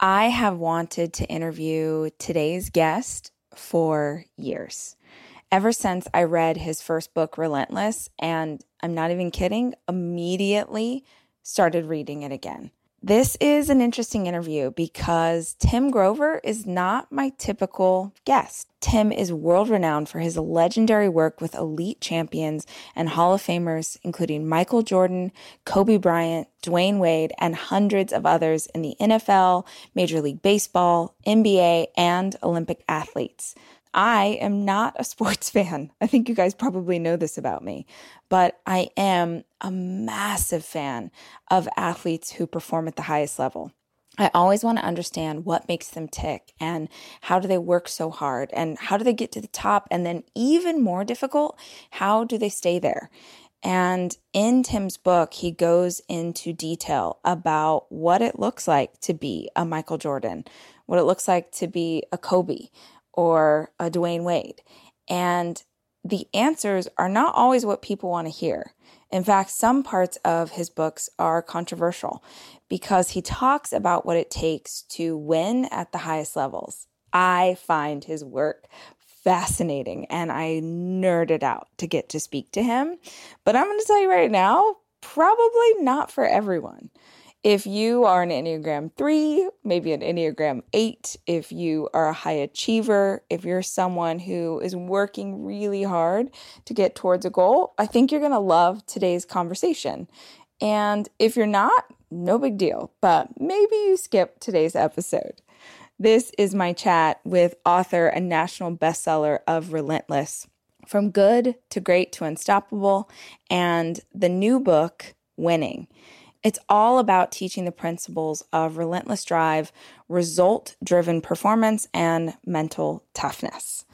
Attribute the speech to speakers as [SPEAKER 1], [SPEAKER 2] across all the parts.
[SPEAKER 1] I have wanted to interview today's guest for years. Ever since I read his first book, Relentless, and I'm not even kidding, immediately started reading it again. This is an interesting interview because Tim Grover is not my typical guest. Tim is world renowned for his legendary work with elite champions and Hall of Famers, including Michael Jordan, Kobe Bryant, Dwyane Wade, and hundreds of others in the NFL, Major League Baseball, NBA, and Olympic athletes. I am not a sports fan. I think you guys probably know this about me, but I am a massive fan of athletes who perform at the highest level. I always want to understand what makes them tick and how do they work so hard and how do they get to the top? And then, even more difficult, how do they stay there? And in Tim's book, he goes into detail about what it looks like to be a Michael Jordan, what it looks like to be a Kobe, or a Dwyane Wade. And the answers are not always what people want to hear. In fact, some parts of his books are controversial because he talks about what it takes to win at the highest levels. I find his work fascinating and I nerded out to get to speak to him. But I'm going to tell you right now, probably not for everyone. If you are an Enneagram 3, maybe an Enneagram 8, if you are a high achiever, if you're someone who is working really hard to get towards a goal, I think you're going to love today's conversation. And if you're not, no big deal, but maybe you skip today's episode. This is my chat with author and national bestseller of Relentless From Good to Great to Unstoppable, and the new book, Winning. It's all about teaching the principles of relentless drive, result driven performance, and mental toughness.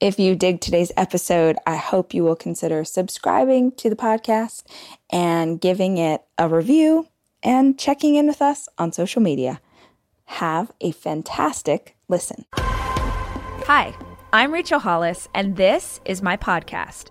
[SPEAKER 1] If you dig today's episode, I hope you will consider subscribing to the podcast and giving it a review and checking in with us on social media. Have a fantastic listen. Hi, I'm Rachel Hollis, and this is my podcast.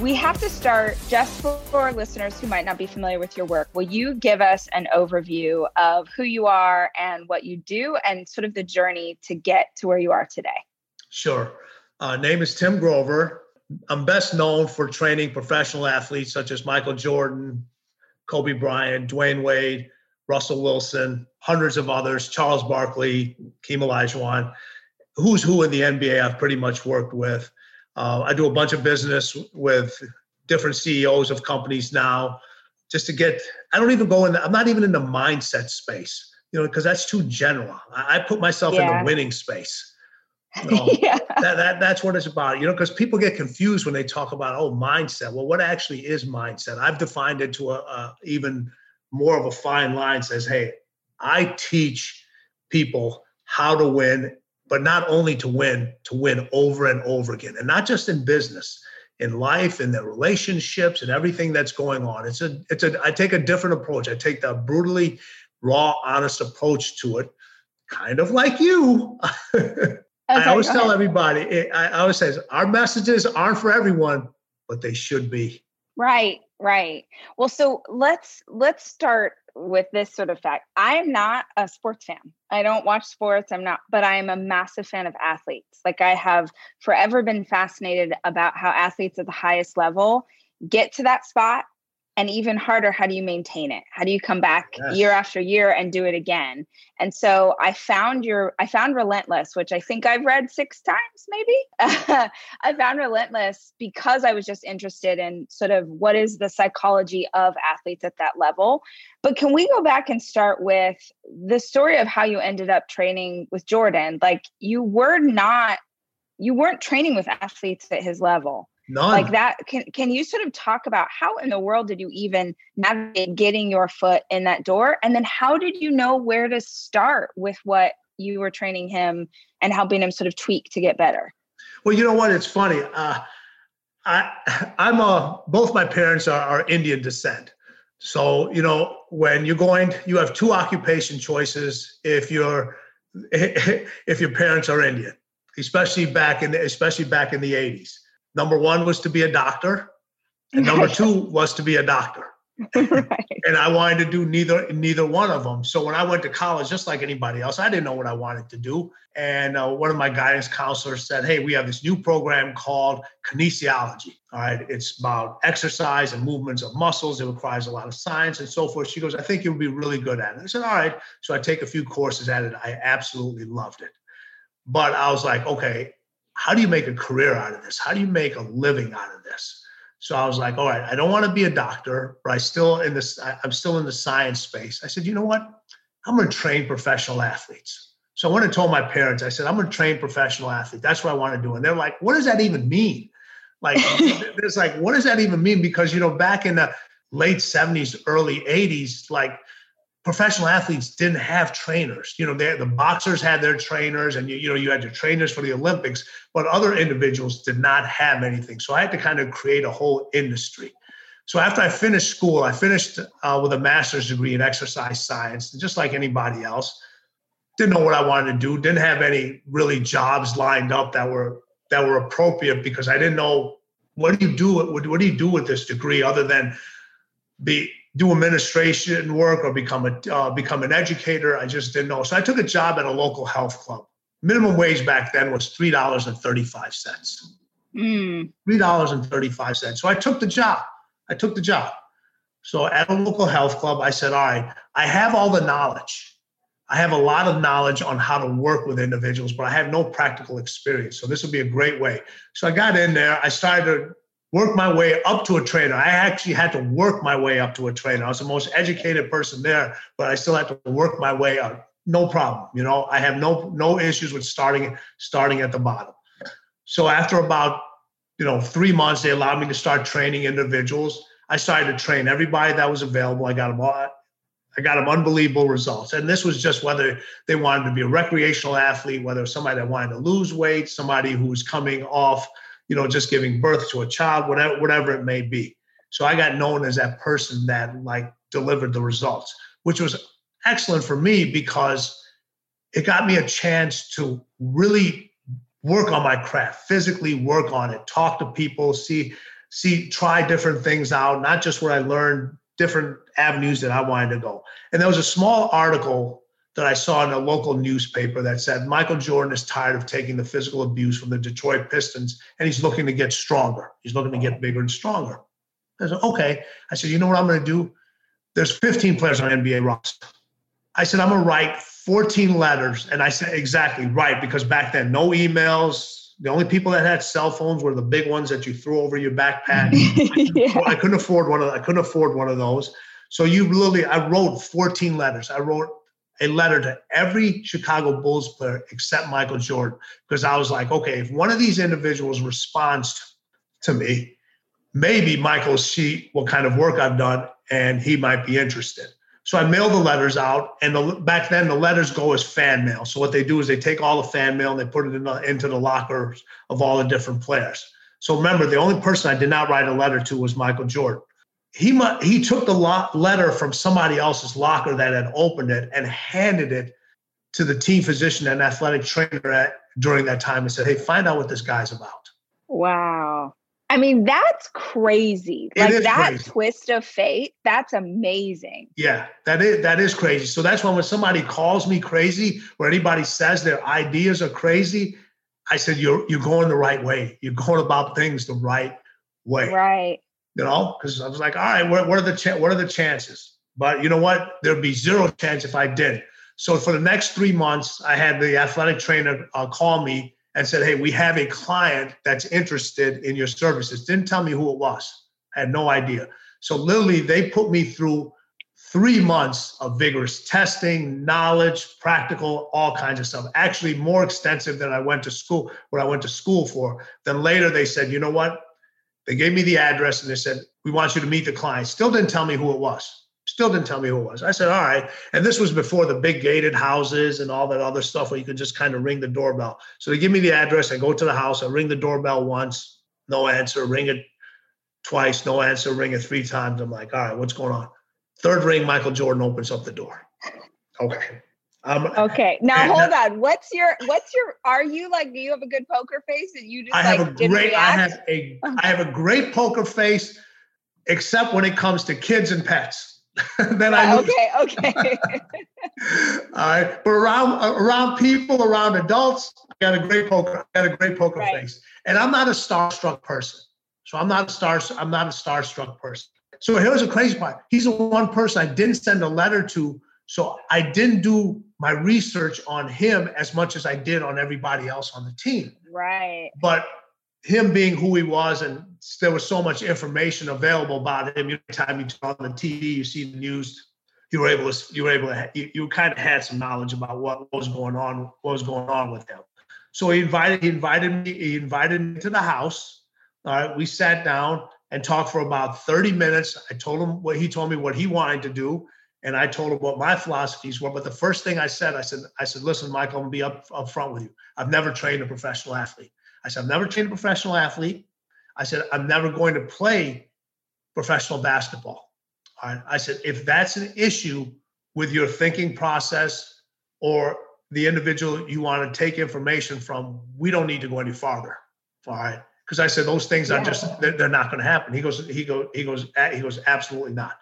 [SPEAKER 1] We have to start just for listeners who might not be familiar with your work. Will you give us an overview of who you are and what you do and sort of the journey to get to where you are today?
[SPEAKER 2] Sure. Uh, name is Tim Grover. I'm best known for training professional athletes such as Michael Jordan, Kobe Bryant, Dwyane Wade, Russell Wilson, hundreds of others, Charles Barkley, Keem Olajuwon, who's who in the NBA I've pretty much worked with. Uh, I do a bunch of business with different CEOs of companies now, just to get. I don't even go in. The, I'm not even in the mindset space, you know, because that's too general. I, I put myself yeah. in the winning space. You know, yeah. that, that that's what it's about. You know, because people get confused when they talk about oh mindset. Well, what actually is mindset? I've defined it to a, a even more of a fine line. Says, hey, I teach people how to win but not only to win, to win over and over again. And not just in business, in life, in the relationships and everything that's going on. It's a, it's a, I take a different approach. I take the brutally raw, honest approach to it, kind of like you. okay, I always tell ahead. everybody, eh, I always say, our messages aren't for everyone, but they should be.
[SPEAKER 1] Right, right. Well, so let's let's start with this sort of fact. I am not a sports fan. I don't watch sports. I'm not, but I am a massive fan of athletes. Like I have forever been fascinated about how athletes at the highest level get to that spot and even harder how do you maintain it? How do you come back yes. year after year and do it again? And so i found your i found relentless which i think i've read six times maybe? I found relentless because i was just interested in sort of what is the psychology of athletes at that level. But can we go back and start with the story of how you ended up training with jordan? Like you were not you weren't training with athletes at his level
[SPEAKER 2] None.
[SPEAKER 1] Like that. Can can you sort of talk about how in the world did you even navigate getting your foot in that door? And then how did you know where to start with what you were training him and helping him sort of tweak to get better?
[SPEAKER 2] Well, you know what? It's funny. Uh, I I'm a both my parents are, are Indian descent. So, you know, when you're going, you have two occupation choices if you're if your parents are Indian, especially back in the, especially back in the 80s. Number one was to be a doctor, and number two was to be a doctor. right. And I wanted to do neither neither one of them. So when I went to college, just like anybody else, I didn't know what I wanted to do. And uh, one of my guidance counselors said, "Hey, we have this new program called kinesiology. All right, it's about exercise and movements of muscles. It requires a lot of science and so forth." She goes, "I think you'll be really good at it." I said, "All right." So I take a few courses at it. I absolutely loved it. But I was like, okay, how do you make a career out of this? How do you make a living out of this? So I was like, all right, I don't want to be a doctor, but I still in this, I'm still in the science space. I said, you know what? I'm going to train professional athletes. So I went and told my parents, I said, I'm going to train professional athletes. That's what I want to do. And they're like, what does that even mean? Like, it's like, what does that even mean? Because, you know, back in the late 70s, early 80s, like professional athletes didn't have trainers. You know, they, the boxers had their trainers, and you, you know, you had your trainers for the Olympics, but other individuals did not have anything. So I had to kind of create a whole industry. So after I finished school, I finished uh, with a master's degree in exercise science, just like anybody else. Didn't know what I wanted to do. Didn't have any really jobs lined up that were that were appropriate because I didn't know what do you do. What, what do you do with this degree other than be do administration work or become a uh, become an educator. I just didn't know. So I took a job at a local health club. Minimum wage back then was three dollars and thirty five cents. Mm. Three dollars and thirty five cents. So I took the job. I took the job. So at a local health club, I said, "All right, I have all the knowledge. I have a lot of knowledge on how to work with individuals, but I have no practical experience. So this would be a great way." So I got in there. I started work my way up to a trainer. I actually had to work my way up to a trainer. I was the most educated person there, but I still had to work my way up. No problem. You know, I have no no issues with starting starting at the bottom. So after about you know three months, they allowed me to start training individuals. I started to train everybody that was available. I got them all. I got them unbelievable results. And this was just whether they wanted to be a recreational athlete, whether somebody that wanted to lose weight, somebody who was coming off you know, just giving birth to a child, whatever, whatever it may be. So I got known as that person that like delivered the results, which was excellent for me because it got me a chance to really work on my craft, physically work on it, talk to people, see, see, try different things out, not just where I learned different avenues that I wanted to go. And there was a small article that I saw in a local newspaper that said Michael Jordan is tired of taking the physical abuse from the Detroit Pistons and he's looking to get stronger. He's looking to get bigger and stronger. I said, okay. I said, you know what I'm going to do? There's 15 players on NBA roster. I said, I'm going to write 14 letters. And I said, exactly right, because back then, no emails. The only people that had cell phones were the big ones that you threw over your backpack. yeah. I couldn't afford one of I couldn't afford one of those. So you literally, I wrote 14 letters. I wrote a letter to every Chicago Bulls player except Michael Jordan because I was like, okay, if one of these individuals responds to me, maybe Michael see what kind of work I've done and he might be interested. So I mailed the letters out, and the, back then the letters go as fan mail. So what they do is they take all the fan mail and they put it in the, into the lockers of all the different players. So remember, the only person I did not write a letter to was Michael Jordan he he took the letter from somebody else's locker that had opened it and handed it to the team physician and athletic trainer at, during that time and said, "Hey, find out what this guy's about."
[SPEAKER 1] Wow. I mean, that's crazy. It like that crazy. twist of fate, that's amazing.
[SPEAKER 2] Yeah, that is that is crazy. So that's when when somebody calls me crazy or anybody says their ideas are crazy, I said, You're you're going the right way. You're going about things the right way.
[SPEAKER 1] Right.
[SPEAKER 2] You know, because I was like, all right, what, what are the what are the chances? But you know what? There'd be zero chance if I did. So for the next three months, I had the athletic trainer uh, call me and said, "Hey, we have a client that's interested in your services." Didn't tell me who it was. I had no idea. So literally, they put me through three months of vigorous testing, knowledge, practical, all kinds of stuff. Actually, more extensive than I went to school, what I went to school for. Then later they said, you know what? They gave me the address and they said, we want you to meet the client. Still didn't tell me who it was. Still didn't tell me who it was. I said, all right. And this was before the big gated houses and all that other stuff where you could just kind of ring the doorbell. So they give me the address. I go to the house. I ring the doorbell once, no answer. Ring it twice, no answer. Ring it three times. I'm like, all right, what's going on? Third ring, Michael Jordan opens up the door. Okay.
[SPEAKER 3] Um, okay. Now hold on. What's your what's your are you like do you have a good poker face that you just I
[SPEAKER 2] have
[SPEAKER 3] like,
[SPEAKER 2] a great I have a I have a great poker face except when it comes to kids and pets. then I
[SPEAKER 3] lose. okay, okay.
[SPEAKER 2] All right. But around around people, around adults, I got a great poker, I got a great poker right. face. And I'm not a starstruck person. So I'm not a star I'm not a starstruck person. So here's a crazy part. He's the one person I didn't send a letter to. So I didn't do my research on him as much as I did on everybody else on the team.
[SPEAKER 3] Right.
[SPEAKER 2] But him being who he was, and there was so much information available about him. Every time you turn on the TV, you see the news. You were able to. You were able to. You, you kind of had some knowledge about what was going on. What was going on with him. So he invited. He invited me. He invited me to the house. All right. We sat down and talked for about 30 minutes. I told him what he told me what he wanted to do. And I told him what my philosophies were. But the first thing I said, I said, I said, listen, Michael, I'm gonna be up, up front with you. I've never trained a professional athlete. I said, I've never trained a professional athlete. I said, I'm never going to play professional basketball. All right. I said, if that's an issue with your thinking process or the individual you want to take information from, we don't need to go any farther. All right because I said those things yeah. are just they're, they're not going to happen. He goes, he goes, he goes, he goes, absolutely not.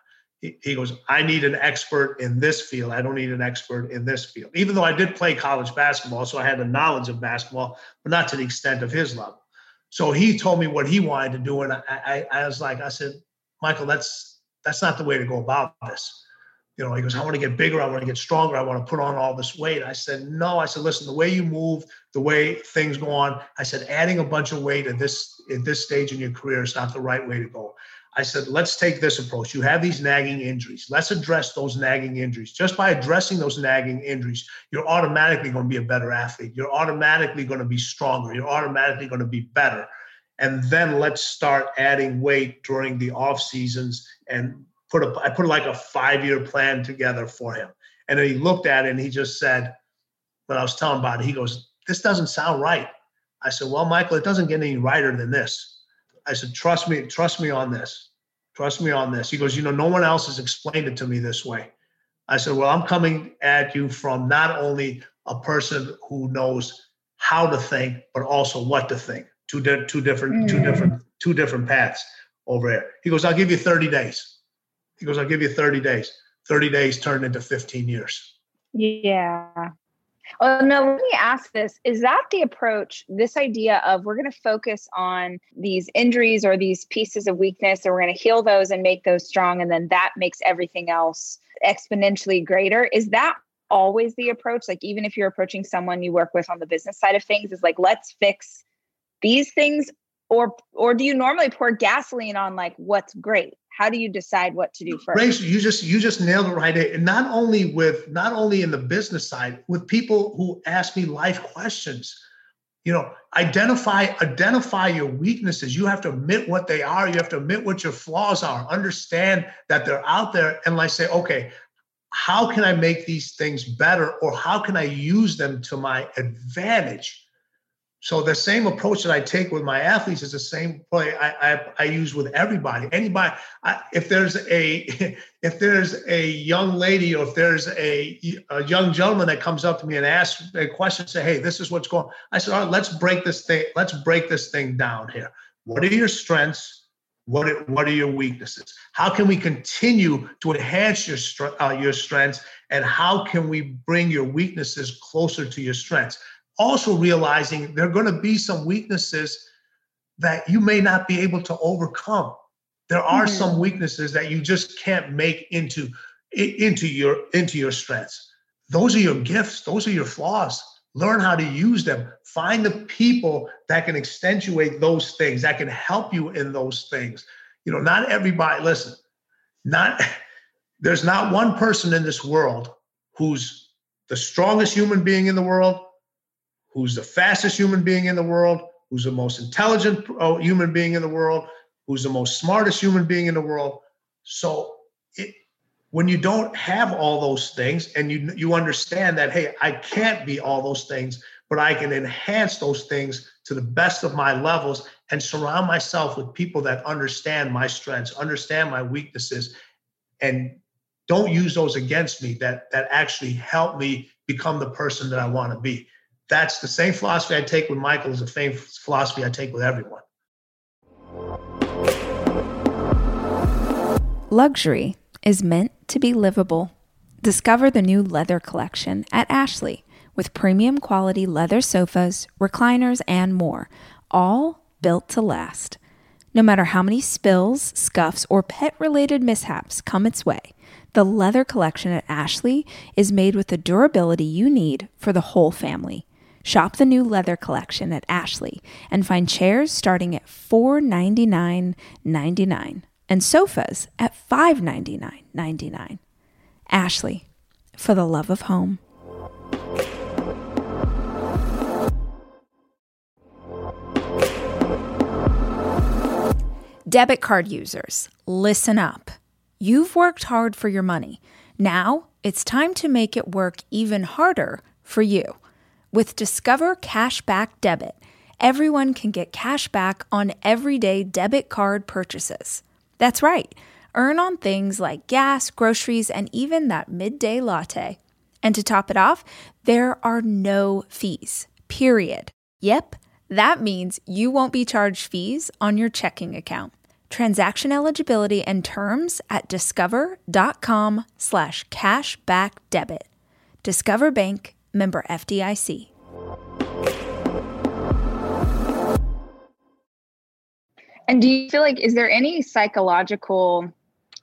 [SPEAKER 2] He, goes, I need an expert in this field. I don't need an expert in this field. Even though I did play college basketball, so I had the knowledge of basketball, but not to the extent of his level. So he told me what he wanted to do, and I, I, I was like, I said, Michael, that's that's not the way to go about this you know, he goes, I want to get bigger. I want to get stronger. I want to put on all this weight. I said, no. I said, listen, the way you move, the way things go on. I said, adding a bunch of weight at this at this stage in your career is not the right way to go. I said, let's take this approach. You have these nagging injuries. Let's address those nagging injuries. Just by addressing those nagging injuries, you're automatically going to be a better athlete. You're automatically going to be stronger. You're automatically going to be better. And then let's start adding weight during the off seasons and put a I put like a five year plan together for him. And then he looked at it and he just said, when I was telling about it, he goes, This doesn't sound right. I said, Well, Michael, it doesn't get any righter than this. I said, Trust me, trust me on this. Trust me on this. He goes, You know, no one else has explained it to me this way. I said, Well, I'm coming at you from not only a person who knows how to think, but also what to think. Two, di- two different, mm-hmm. two mm. different, two different paths over here. He goes, I'll give you 30 days. He goes, I'll give you 30 days. 30 days turned into 15 years.
[SPEAKER 3] Yeah. Oh, no, let me ask this. Is that the approach, this idea of we're going to focus on these injuries or these pieces of weakness, and we're going to heal those and make those strong, and then that makes everything else exponentially greater? Is that always the approach? Like, even if you're approaching someone you work with on the business side of things, is like, let's fix these things? Or, or do you normally pour gasoline on like what's great? How do you decide what to do first?
[SPEAKER 2] Rachel, you just you just nailed it right and not only with not only in the business side with people who ask me life questions. You know identify identify your weaknesses. You have to admit what they are. You have to admit what your flaws are. Understand that they're out there. And like say okay how can i make these things better or how can i use them to my advantage so the same approach that I take with my athletes is the same play I, I, I use with everybody. Anybody, I, if there's a if there's a young lady or if there's a, a young gentleman that comes up to me and asks a question, say, "Hey, this is what's going." I said, "All right, let's break this thing. Let's break this thing down here. What are your strengths? What are, what are your weaknesses? How can we continue to enhance your uh, your strengths, and how can we bring your weaknesses closer to your strengths?" Also realizing there are going to be some weaknesses that you may not be able to overcome. There are mm-hmm. some weaknesses that you just can't make into into your into your strengths. Those are your gifts. Those are your flaws. Learn how to use them. Find the people that can accentuate those things, that can help you in those things. You know, not everybody, listen, not there's not one person in this world who's the strongest human being in the world, who's the fastest human being in the world, who's the most intelligent uh, human being in the world, who's the most smartest human being in the world. So it, when you don't have all those things and you you understand that hey, I can't be all those things, but I can enhance those things to the best of my levels and surround myself with people that understand my strengths, understand my weaknesses and don't use those against me that that actually help me become the person that I want to be. That's the same philosophy I take with Michael is the same philosophy I take with everyone.
[SPEAKER 1] Luxury is meant to be livable. Discover the new leather collection at Ashley with premium quality leather sofas, recliners, and more, all built to last. No matter how many spills, scuffs, or pet related mishaps come its way, the leather collection at Ashley is made with the durability you need for the whole family. Shop the new leather collection at Ashley and find chairs starting at $499.99 and sofas at $599.99. Ashley, for the love of home. Debit card users, listen up. You've worked hard for your money. Now it's time to make it work even harder for you. With Discover Cashback Debit, everyone can get cash back on everyday debit card purchases. That's right, earn on things like gas, groceries, and even that midday latte. And to top it off, there are no fees, period. Yep, that means you won't be charged fees on your checking account. Transaction eligibility and terms at discover.com slash cashback debit. Discover Bank member FDIC.
[SPEAKER 3] And do you feel like, is there any psychological,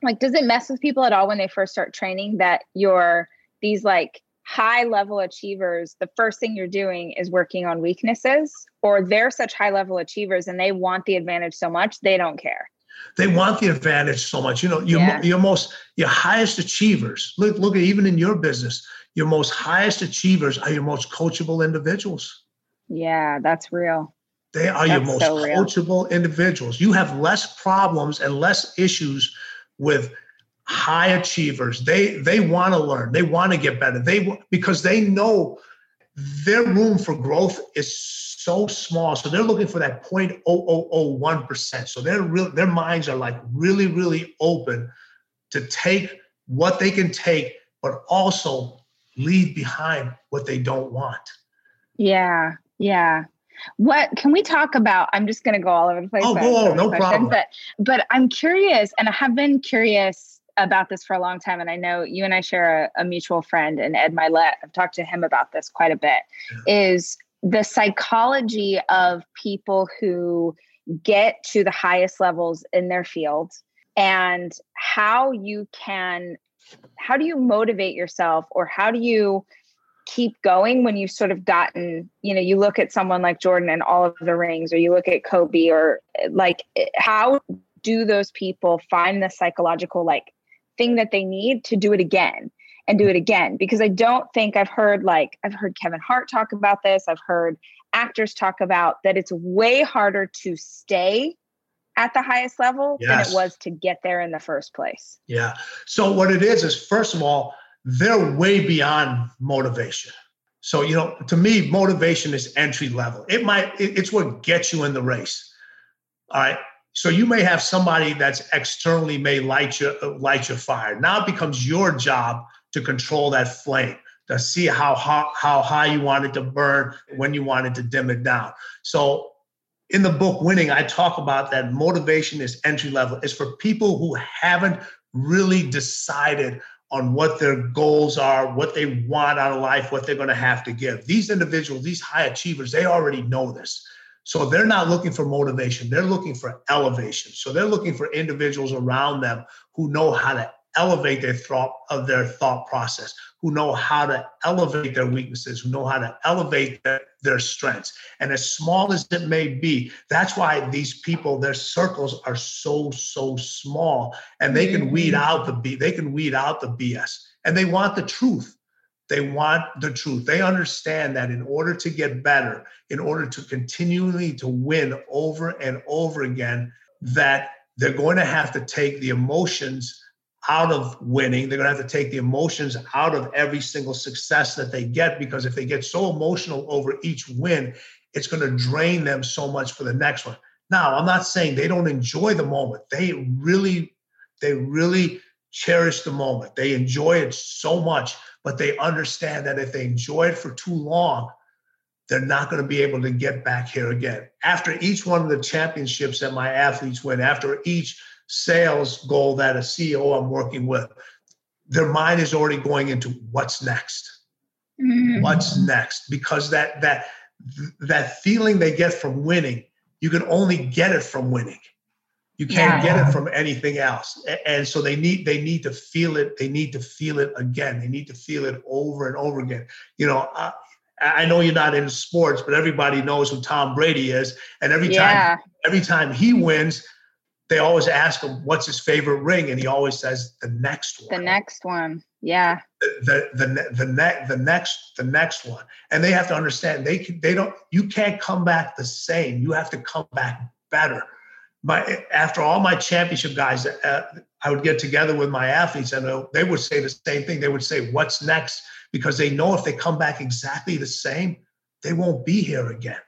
[SPEAKER 3] like, does it mess with people at all when they first start training that you're these like high level achievers, the first thing you're doing is working on weaknesses, or they're such high level achievers and they want the advantage so much, they don't care?
[SPEAKER 2] They want the advantage so much. You know, your, yeah. your most, your highest achievers, look, look at even in your business, your most highest achievers are your most coachable individuals.
[SPEAKER 3] Yeah, that's real.
[SPEAKER 2] They are that's your most so coachable individuals. You have less problems and less issues with high achievers. They they want to learn. They want to get better. They because they know their room for growth is so small. So they're looking for that 0.0001%. So their real their minds are like really, really open to take what they can take, but also leave behind what they don't want.
[SPEAKER 3] Yeah, yeah. What can we talk about? I'm just going to go all over the place.
[SPEAKER 2] Oh, go, no problem.
[SPEAKER 3] But, but I'm curious, and I have been curious about this for a long time. And I know you and I share a, a mutual friend, and Ed Mylett. I've talked to him about this quite a bit. Yeah. Is the psychology of people who get to the highest levels in their field and how you can how do you motivate yourself or how do you keep going when you've sort of gotten you know you look at someone like jordan and all of the rings or you look at kobe or like eh, how do those people find the psychological like thing that they need to do it again and do it again? Because i don't think i've heard like i've heard kevin hart talk about this i've heard actors talk about that it's way harder to stay at the highest level yes. than it was to get there in the first place.
[SPEAKER 2] Yeah. So what it is is first of all, they're way beyond motivation. So you know, to me, motivation is entry level. It might it's what gets you in the race. All right. So you may have somebody that's externally may light your uh, light your fire. Now it becomes your job to control that flame, to see how hot, how high you want it to burn, when you want it to dim it down. So in the book winning i talk about that motivation is entry level. It's for people who haven't really decided on what their goals are what they want out of life what they're going to have to give. These individuals these high achievers they already know this. So they're not looking for motivation, they're looking for elevation. So they're looking for individuals around them who know how to elevate their thought of their thought process, who know how to elevate their weaknesses, who know how to elevate their, their strengths. And as small as it may be, that's why these people, their circles are so, so small and they can weed mm-hmm. out the B, they can weed out the BS. And they want the truth. They want the truth. They understand that in order to get better, in order to continually to win over and over again, that they're going to have to take the emotions out of winning. They're going to have to take the emotions out of every single success that they get because if they get so emotional over each win, it's going to drain them so much for the next one. Now, I'm not saying they don't enjoy the moment. They really, they really cherish the moment. They enjoy it so much but they understand that if they enjoy it for too long, they're not going to be able to get back here again. After each one of the championships that my athletes win, after each sales goal that a CEO I'm working with, their mind is already going into what's next. Mm-hmm. What's next? Because that that that feeling they get from winning, you can only get it from winning. You can't yeah. get it from anything else. And so they need they need to feel it. They need to feel it again. They need to feel it over and over again. You know, I, I know you're not in sports, but everybody knows who Tom Brady is. And every yeah. time every time he wins, they always ask him what's his favorite ring, and he always says the next
[SPEAKER 3] one. The next one, yeah.
[SPEAKER 2] The the the, the, ne- the next the next one, and they have to understand they can, they don't you can't come back the same. You have to come back better my after all my championship guys, uh, I would get together with my athletes, and they would say the same thing. They would say, "What's next?" Because they know if they come back exactly the same, they won't be here again.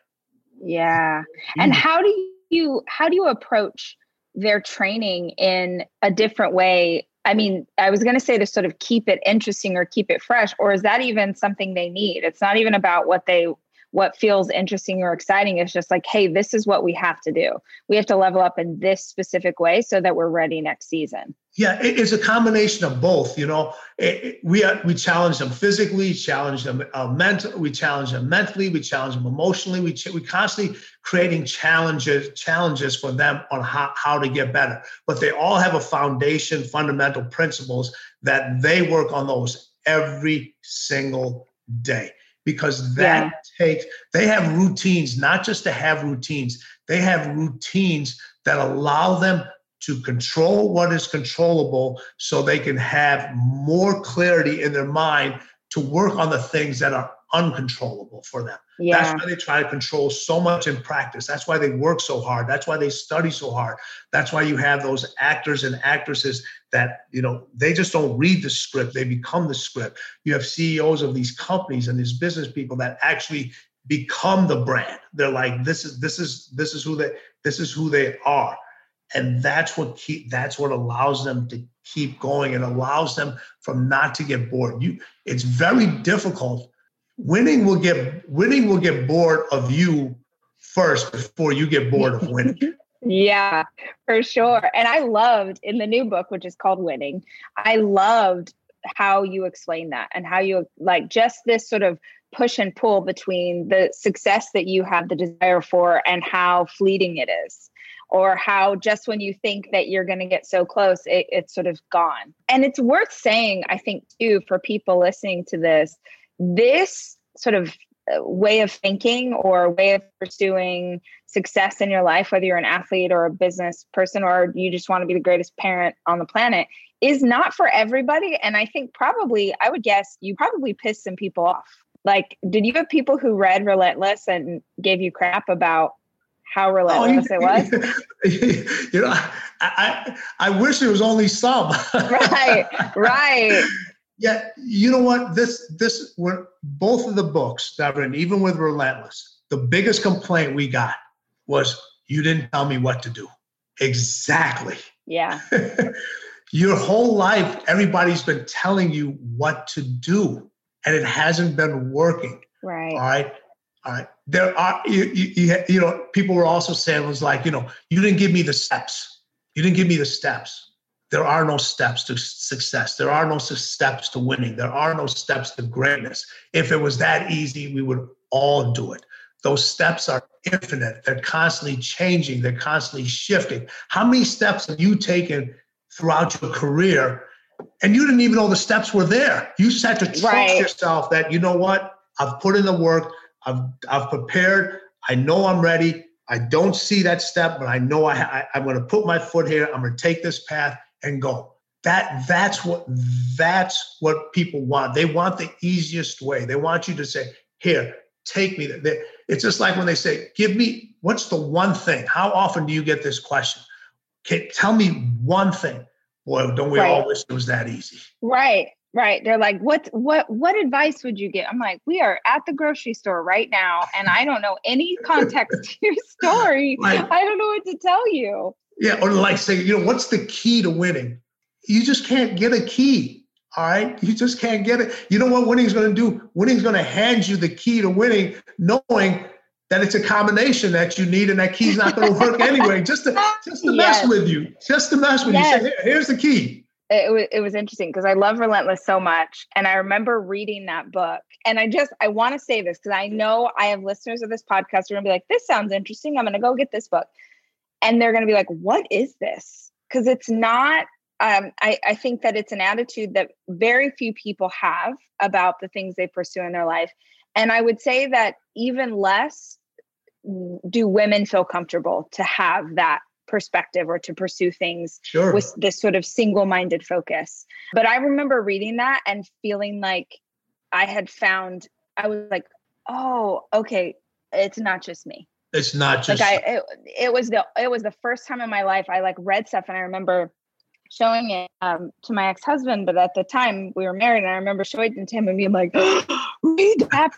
[SPEAKER 3] Yeah. And how do you how do you approach their training in a different way? I mean, I was going to say to sort of keep it interesting or keep it fresh, or is that even something they need? It's not even about what they what feels interesting or exciting. is just like, hey, this is what we have to do. We have to level up in this specific way so that we're ready next season.
[SPEAKER 2] Yeah, it's a combination of both. You know, it, we we challenge them physically, challenge them uh, mentally, we challenge them mentally, we challenge them emotionally. We ch- we constantly creating challenges challenges for them on how how to get better. But they all have a foundation, fundamental principles that they work on those every single day because that yeah. takes they have routines not just to have routines they have routines that allow them to control what is controllable so they can have more clarity in their mind to work on the things that are uncontrollable for them. Yeah. That's why they try to control so much in practice. That's why they work so hard. That's why they study so hard. That's why you have those actors and actresses that, you know, they just don't read the script, they become the script. You have CEOs of these companies and these business people that actually become the brand. They're like this is this is this is who they this is who they are. And that's what keep that's what allows them to keep going and allows them from not to get bored. You it's very difficult winning will get winning will get bored of you first before you get bored of winning.
[SPEAKER 3] yeah, for sure. And I loved in the new book, which is called Winning, I loved how you explain that and how you like just this sort of push and pull between the success that you have the desire for and how fleeting it is or how just when you think that you're going to get so close it, it's sort of gone and it's worth saying i think too for people listening to this this sort of Uh, way of thinking or way of pursuing success in your life, whether you're an athlete or a business person or you just want to be the greatest parent on the planet, is not for everybody. And I think probably, I would guess you probably pissed some people off. Like, did you have people who read Relentless and gave you crap about how oh, relentless oh, it
[SPEAKER 2] was? you know, I, I, I wish it was only some.
[SPEAKER 3] right, right.
[SPEAKER 2] Yeah, you know what? This this were both of the books that were even with Relentless. The biggest complaint we got was you didn't tell me what to do. Exactly.
[SPEAKER 3] Yeah.
[SPEAKER 2] Your whole life, everybody's been telling you what to do, and it hasn't been working.
[SPEAKER 3] Right.
[SPEAKER 2] All right. All right. There are you, you, you know people were also saying was like you know you didn't give me the steps. You didn't give me the steps there are no steps to success. There are no steps to winning. There are no steps to greatness. If it was that easy, we would all do it. those steps are infinite. They're constantly changing, they're constantly shifting. How many steps have you taken throughout your career? And you didn't even know the steps were there. You just had to trust right. yourself that, you know what, I've put in the work, I've, I've prepared, I know I'm ready. I don't see that step, but I know I, I, I'm going to put my foot here. I'm going to take this path and go. That that's what that's what people want. They want the easiest way. They want you to say, "Here, take me there." It's just like when they say, "Give me what's the one thing?" How often do you get this question? Okay, tell me one thing. Boy, don't we right. all wish it was that easy?
[SPEAKER 3] Right. Right. They're like, what what what advice would you give? I'm like, we are at the grocery store right now, and I don't know any context to your story. I don't know what to tell you.
[SPEAKER 2] Yeah, or like say, you know, what's the key to winning? You just can't get a key. All right. You just can't get it. You know what winning's gonna do? Winning's gonna hand you the key to winning, knowing that it's a combination that you need and that key's not gonna work anyway. Just to just to yes. mess with you. Just to mess with yes. you. Say, here's the key
[SPEAKER 3] it was it was interesting because I love Relentless so much, and I remember reading that book. And I just I want to say this because I know I have listeners of this podcast who are gonna be like, "This sounds interesting. I'm gonna go get this book," and they're gonna be like, "What is this?" Because it's not. Um, I, I think that it's an attitude that very few people have about the things they pursue in their life, and I would say that even less do women feel comfortable to have that perspective or to pursue things sure. with this sort of single-minded focus. But I remember reading that and feeling like I had found I was like, "Oh, okay, it's not just me."
[SPEAKER 2] It's not just
[SPEAKER 3] like I it, it was the it was the first time in my life I like read stuff and I remember showing it um, to my ex-husband, but at the time we were married, and I remember showing it to him and being like, "Read that,"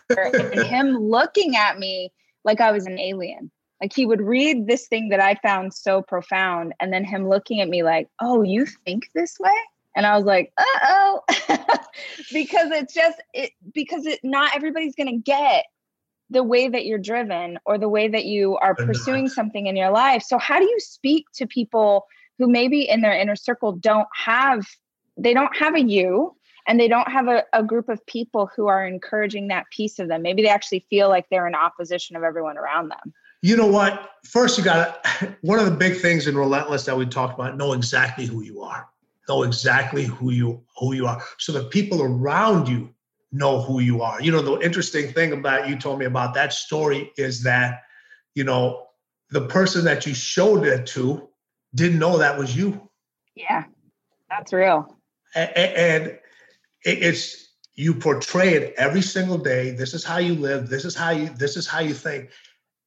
[SPEAKER 3] and him looking at me like I was an alien. Like he would read this thing that I found so profound, and then him looking at me like, "Oh, you think this way?" And I was like, "Uh oh," because it's just it because it not everybody's gonna get the way that you're driven or the way that you are pursuing something in your life. So how do you speak to people who maybe in their inner circle don't have they don't have a you and they don't have a, a group of people who are encouraging that piece of them. Maybe they actually feel like they're in opposition of everyone around them.
[SPEAKER 2] You know what? First, you got to, one of the big things in Relentless that we talked about, know exactly who you are. Know exactly who you who you are. So the people around you know who you are. You know, the interesting thing about you told me about that story is that, you know, the person that you showed it to didn't know that was you.
[SPEAKER 3] Yeah, that's real.
[SPEAKER 2] And, it's you portray it every single day. This is how you live. This is how you. This is how you think.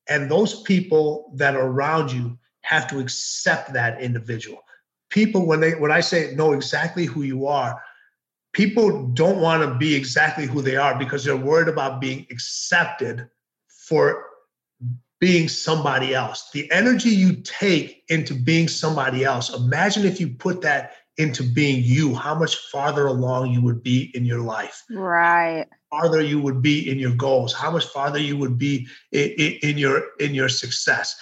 [SPEAKER 2] And those people that are around you have to accept that individual. People, when they when I say know exactly who you are, people don't want to be exactly who they are because they're worried about being accepted for being somebody else. The energy you take into being somebody else, imagine if you put that into being you, how much farther along you would be in your life.
[SPEAKER 3] Right
[SPEAKER 2] farther you would be in your goals, how much farther you would be in, in, in your in your success.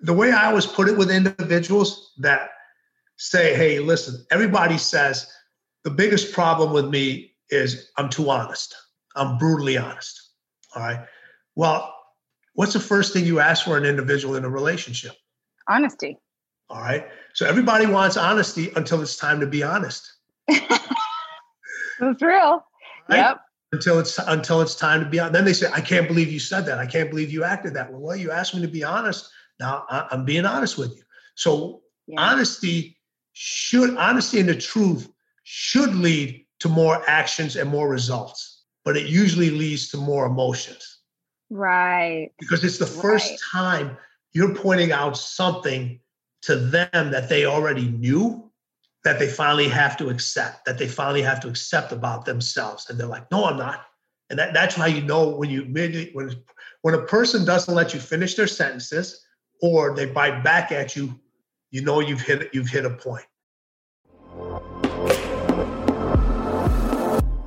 [SPEAKER 2] The way I always put it with individuals that say, "Hey, listen, everybody says the biggest problem with me is I'm too honest. I'm brutally honest." All right. Well, what's the first thing you ask for an individual in a relationship?
[SPEAKER 3] Honesty.
[SPEAKER 2] All right. So everybody wants honesty until it's time to be honest.
[SPEAKER 3] That's real. Right? Yep
[SPEAKER 2] until it's until it's time to be honest. Then they say, "I can't believe you said that. I can't believe you acted that way." Well, you asked me to be honest. Now I, am being honest with you. So yeah. honesty should honesty and the truth should lead to more actions and more results, but it usually leads to more emotions.
[SPEAKER 3] Right.
[SPEAKER 2] Because it's the first right. time you're pointing out something to them that they already knew that they finally have to accept, that they finally have to accept about themselves. And they're like, no, I'm not. And that, that's how you know when you when when a person doesn't let you finish their sentences or they bite back at you, you know you've hit you've hit a point.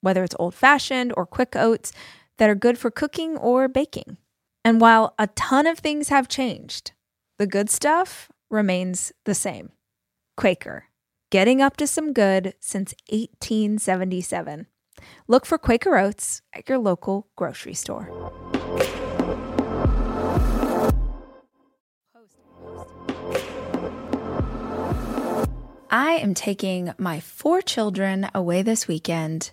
[SPEAKER 1] whether it's old fashioned or quick oats that are good for cooking or baking. And while a ton of things have changed, the good stuff remains the same. Quaker, getting up to some good since 1877. Look for Quaker Oats at your local grocery store. I am taking my four children away this weekend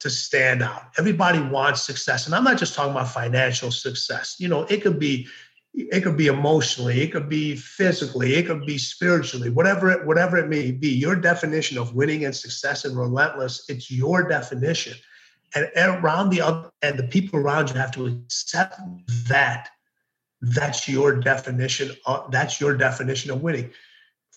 [SPEAKER 2] to stand out. Everybody wants success. And I'm not just talking about financial success. You know, it could be it could be emotionally, it could be physically, it could be spiritually, whatever it, whatever it may be. Your definition of winning and success and relentless, it's your definition. And around the other and the people around you have to accept that that's your definition of, that's your definition of winning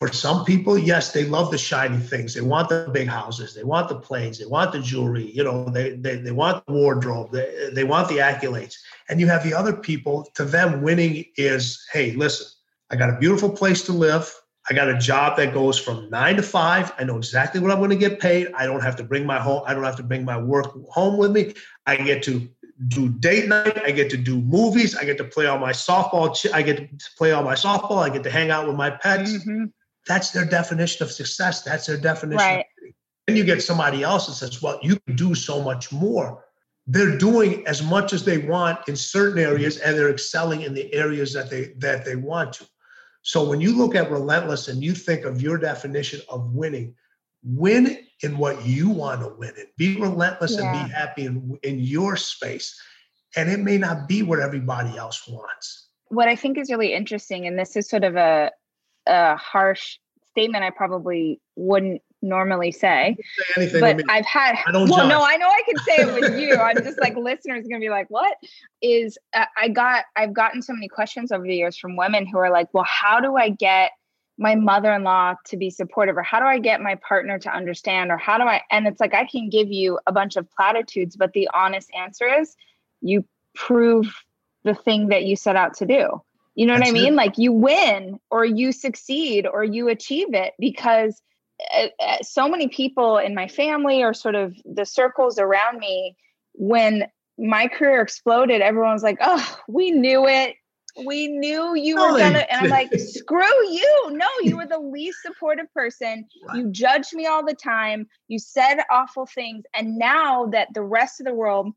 [SPEAKER 2] for some people, yes, they love the shiny things. They want the big houses. They want the planes. They want the jewelry. You know, they they, they want the wardrobe. They, they want the accolades. And you have the other people, to them, winning is hey, listen, I got a beautiful place to live. I got a job that goes from nine to five. I know exactly what I'm going to get paid. I don't have to bring my home. I don't have to bring my work home with me. I get to do date night. I get to do movies. I get to play all my softball. I get to play all my softball. I get to hang out with my pets. Mm-hmm. That's their definition of success. That's their definition. Right. Then you get somebody else that says, well, you can do so much more. They're doing as much as they want in certain areas and they're excelling in the areas that they that they want to. So when you look at relentless and you think of your definition of winning, win in what you want to win in. Be relentless yeah. and be happy in, in your space. And it may not be what everybody else wants.
[SPEAKER 3] What I think is really interesting, and this is sort of a a harsh statement I probably wouldn't normally say.
[SPEAKER 2] say
[SPEAKER 3] but I've had
[SPEAKER 2] I don't
[SPEAKER 3] well,
[SPEAKER 2] judge.
[SPEAKER 3] no, I know I can say it with you. I'm just like listeners gonna be like, what is uh, I got I've gotten so many questions over the years from women who are like, well, how do I get my mother-in-law to be supportive or how do I get my partner to understand or how do I and it's like I can give you a bunch of platitudes, but the honest answer is you prove the thing that you set out to do. You know That's what I mean? It. Like you win or you succeed or you achieve it because uh, uh, so many people in my family or sort of the circles around me, when my career exploded, everyone was like, oh, we knew it. We knew you were gonna, and I'm like, screw you. No, you were the least supportive person. You judged me all the time. You said awful things. And now that the rest of the world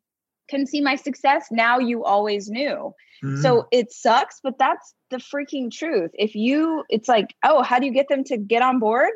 [SPEAKER 3] can see my success, now you always knew. Mm-hmm. So it sucks, but that's the freaking truth. If you, it's like, oh, how do you get them to get on board?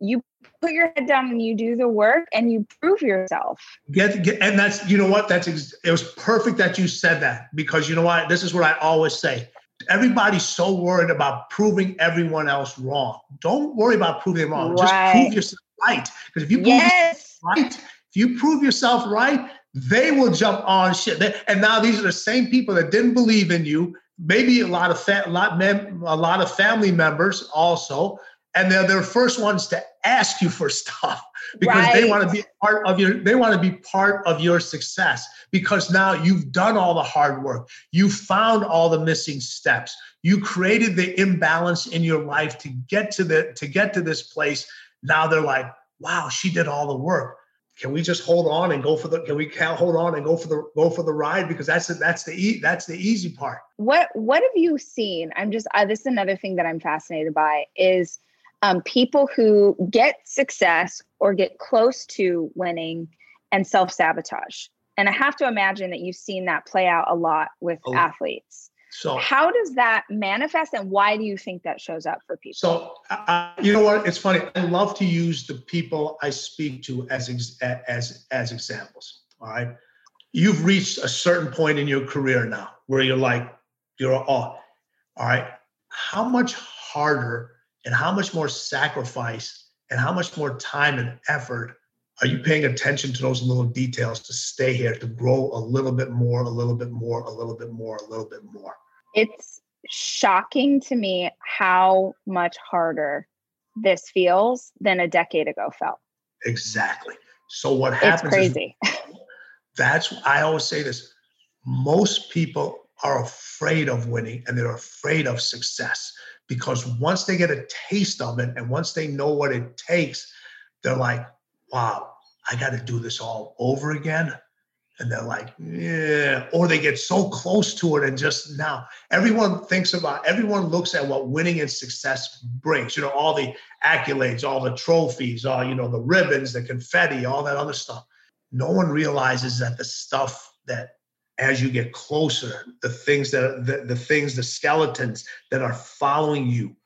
[SPEAKER 3] you put your head down and you do the work and you prove yourself.
[SPEAKER 2] Get, get and that's you know what that's it was perfect that you said that because you know what this is what I always say. Everybody's so worried about proving everyone else wrong. Don't worry about proving them wrong. Right. Just prove yourself right. Because if you prove yes. right, if you prove yourself right, they will jump on shit. And now these are the same people that didn't believe in you. Maybe a lot of fa- a lot mem- a lot of family members also and they're the first ones to ask you for stuff because right. they want to be part of your they want to be part of your success because now you've done all the hard work you found all the missing steps you created the imbalance in your life to get to the to get to this place now they're like wow she did all the work can we just hold on and go for the can we can hold on and go for the go for the ride because that's the, that's the that's the easy part
[SPEAKER 3] what what have you seen i'm just uh, this is another thing that i'm fascinated by is um, people who get success or get close to winning and self sabotage. And I have to imagine that you've seen that play out a lot with oh. athletes. So, how does that manifest, and why do you think that shows up for people?
[SPEAKER 2] So, uh, you know what? It's funny. I love to use the people I speak to as as as examples. All right, you've reached a certain point in your career now where you're like, you're all, all right. How much harder and how much more sacrifice and how much more time and effort are you paying attention to those little details to stay here to grow a little bit more a little bit more a little bit more a little bit more?
[SPEAKER 3] It's shocking to me how much harder this feels than a decade ago felt.
[SPEAKER 2] Exactly. So what happens
[SPEAKER 3] it's crazy.
[SPEAKER 2] that's i always say this most people are afraid of winning and they're afraid of success because once they get a taste of it and once they know what it takes, they're like, wow, I got to do this all over again. And they're like, yeah, or they get so close to it and just now everyone thinks about, everyone looks at what winning and success brings, you know, all the accolades, all the trophies, all, you know, the ribbons, the confetti, all that other stuff. No one realizes that the stuff that as you get closer, the things that the, the things, the skeletons that are following you,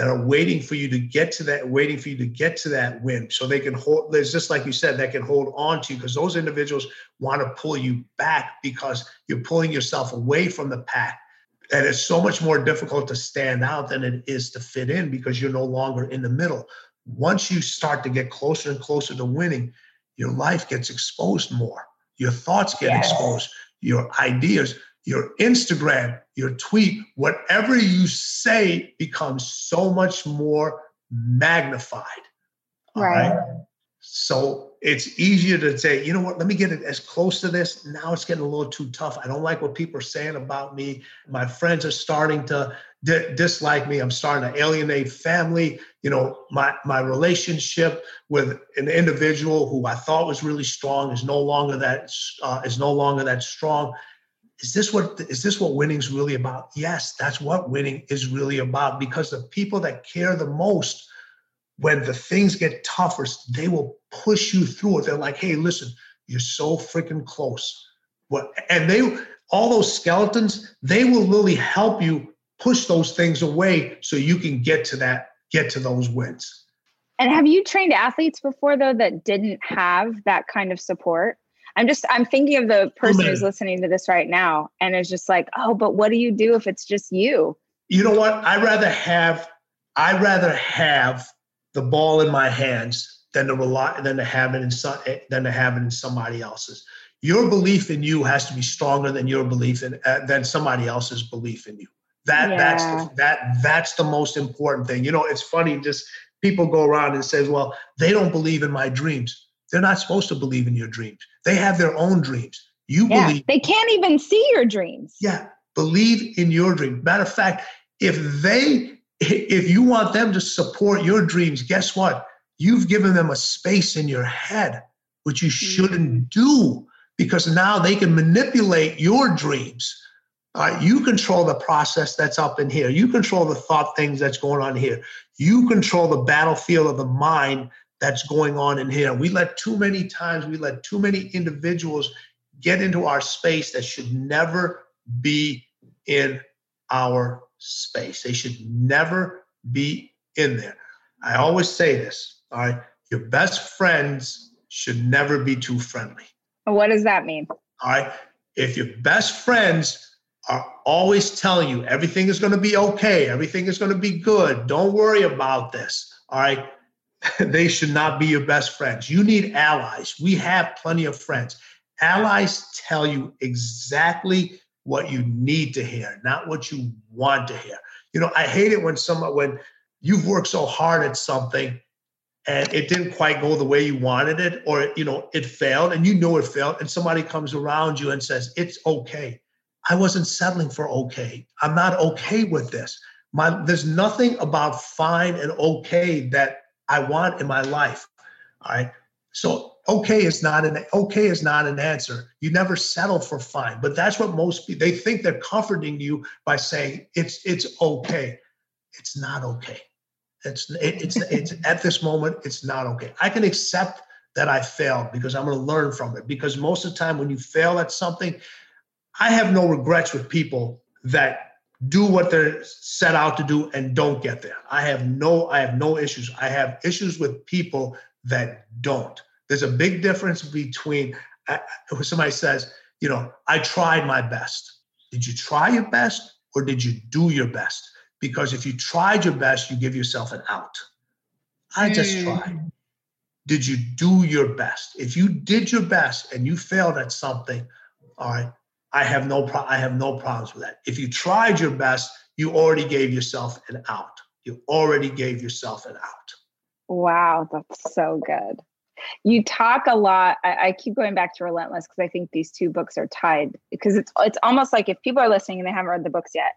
[SPEAKER 2] that are waiting for you to get to that, waiting for you to get to that win. So they can hold, there's just like you said, that can hold on to you because those individuals want to pull you back because you're pulling yourself away from the pack. And it's so much more difficult to stand out than it is to fit in because you're no longer in the middle. Once you start to get closer and closer to winning, your life gets exposed more. Your thoughts get yes. exposed your ideas, your Instagram, your tweet, whatever you say becomes so much more magnified.
[SPEAKER 3] Right. right.
[SPEAKER 2] So it's easier to say, you know what, let me get it as close to this. Now it's getting a little too tough. I don't like what people are saying about me. My friends are starting to di- dislike me. I'm starting to alienate family. You know, my my relationship with an individual who I thought was really strong is no longer that uh, is no longer that strong. Is this what is this what winning's really about? Yes, that's what winning is really about because the people that care the most when the things get tougher, they will push you through it. They're like, hey, listen, you're so freaking close. What and they all those skeletons, they will really help you push those things away so you can get to that, get to those wins.
[SPEAKER 3] And have you trained athletes before though that didn't have that kind of support? I'm just I'm thinking of the person who's listening to this right now and is just like, oh, but what do you do if it's just you?
[SPEAKER 2] You know what? I rather have I rather have the ball in my hands than to rely than to have it in some, than to have it in somebody else's. Your belief in you has to be stronger than your belief in uh, than somebody else's belief in you. That yeah. that's the, that that's the most important thing. You know, it's funny. Just people go around and says, "Well, they don't believe in my dreams." They're not supposed to believe in your dreams. They have their own dreams. You yeah, believe.
[SPEAKER 3] They can't even see your dreams.
[SPEAKER 2] Yeah, believe in your dream. Matter of fact, if they if you want them to support your dreams, guess what? You've given them a space in your head, which you shouldn't mm-hmm. do because now they can manipulate your dreams. Uh, you control the process that's up in here. You control the thought things that's going on here. You control the battlefield of the mind that's going on in here. We let too many times, we let too many individuals get into our space that should never be in our space. They should never be in there. I always say this All right. Your best friends should never be too friendly.
[SPEAKER 3] What does that mean?
[SPEAKER 2] All right. If your best friends are always telling you everything is going to be okay, everything is going to be good, don't worry about this. All right. they should not be your best friends. You need allies. We have plenty of friends. Allies tell you exactly what you need to hear, not what you want to hear. You know, I hate it when someone when you've worked so hard at something and it didn't quite go the way you wanted it or you know it failed and you know it failed and somebody comes around you and says it's okay i wasn't settling for okay i'm not okay with this my there's nothing about fine and okay that i want in my life all right so okay is not an okay is not an answer. You never settle for fine. But that's what most people they think they're comforting you by saying it's it's okay. It's not okay. It's it's it's at this moment it's not okay. I can accept that I failed because I'm going to learn from it. Because most of the time when you fail at something, I have no regrets with people that do what they're set out to do and don't get there. I have no I have no issues. I have issues with people that don't. There's a big difference between uh, somebody says, you know, I tried my best. Did you try your best or did you do your best? Because if you tried your best, you give yourself an out. I just mm. tried. Did you do your best? If you did your best and you failed at something, all right, I have no pro- I have no problems with that. If you tried your best, you already gave yourself an out. You already gave yourself an out.
[SPEAKER 3] Wow, that's so good you talk a lot I, I keep going back to relentless because i think these two books are tied because it's it's almost like if people are listening and they haven't read the books yet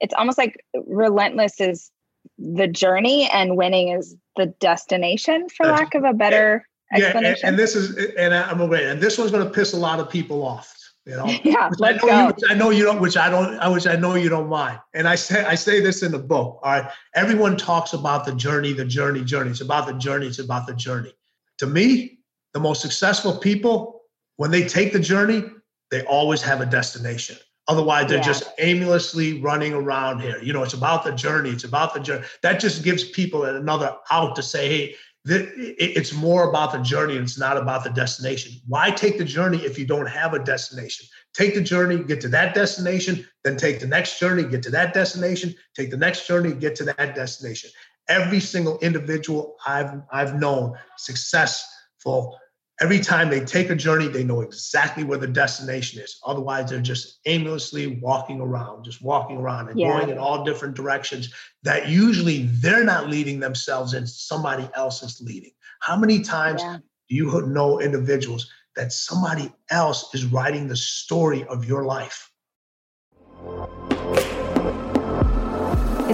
[SPEAKER 3] it's almost like relentless is the journey and winning is the destination for That's, lack of a better
[SPEAKER 2] yeah, explanation. And, and this is and I'm aware, and this one's going to piss a lot of people off. You know,
[SPEAKER 3] yeah, let's
[SPEAKER 2] I know
[SPEAKER 3] go.
[SPEAKER 2] You, I know you don't, which I don't, I which I know you don't mind. And I say, I say this in the book. All right, everyone talks about the journey, the journey, journey. It's about the journey. It's about the journey to me, the most successful people, when they take the journey, they always have a destination. Otherwise, they're yeah. just aimlessly running around here. You know, it's about the journey. It's about the journey. That just gives people another out to say, hey, it's more about the journey and it's not about the destination. Why take the journey if you don't have a destination? Take the journey, get to that destination, then take the next journey, get to that destination, take the next journey, get to that destination every single individual I've I've known successful. Every time they take a journey, they know exactly where the destination is. Otherwise, they're just aimlessly walking around, just walking around and yeah. going in all different directions that usually they're not leading themselves in, somebody else is leading. How many times yeah. do you know individuals that somebody else is writing the story of your life?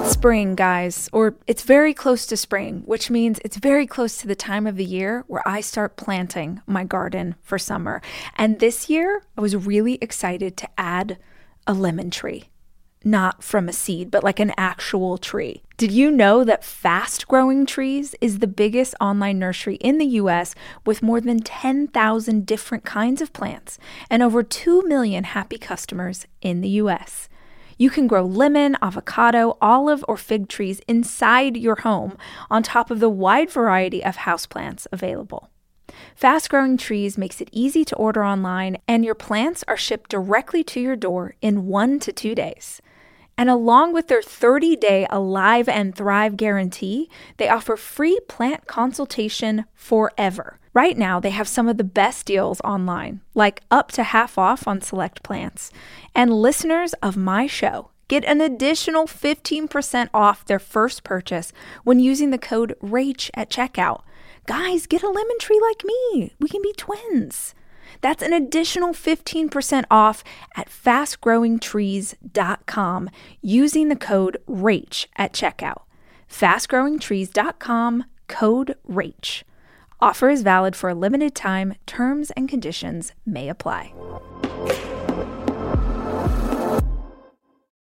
[SPEAKER 1] It's spring, guys, or it's very close to spring, which means it's very close to the time of the year where I start planting my garden for summer. And this year, I was really excited to add a lemon tree. Not from a seed, but like an actual tree. Did you know that Fast Growing Trees is the biggest online nursery in the US with more than 10,000 different kinds of plants and over 2 million happy customers in the US? You can grow lemon, avocado, olive, or fig trees inside your home on top of the wide variety of houseplants available. Fast growing trees makes it easy to order online, and your plants are shipped directly to your door in one to two days. And along with their 30 day Alive and Thrive guarantee, they offer free plant consultation forever. Right now, they have some of the best deals online, like up to half off on select plants. And listeners of my show get an additional 15% off their first purchase when using the code RACH at checkout. Guys, get a lemon tree like me. We can be twins. That's an additional 15% off at fastgrowingtrees.com using the code RACH at checkout. Fastgrowingtrees.com, code RACH. Offer is valid for a limited time. Terms and conditions may apply.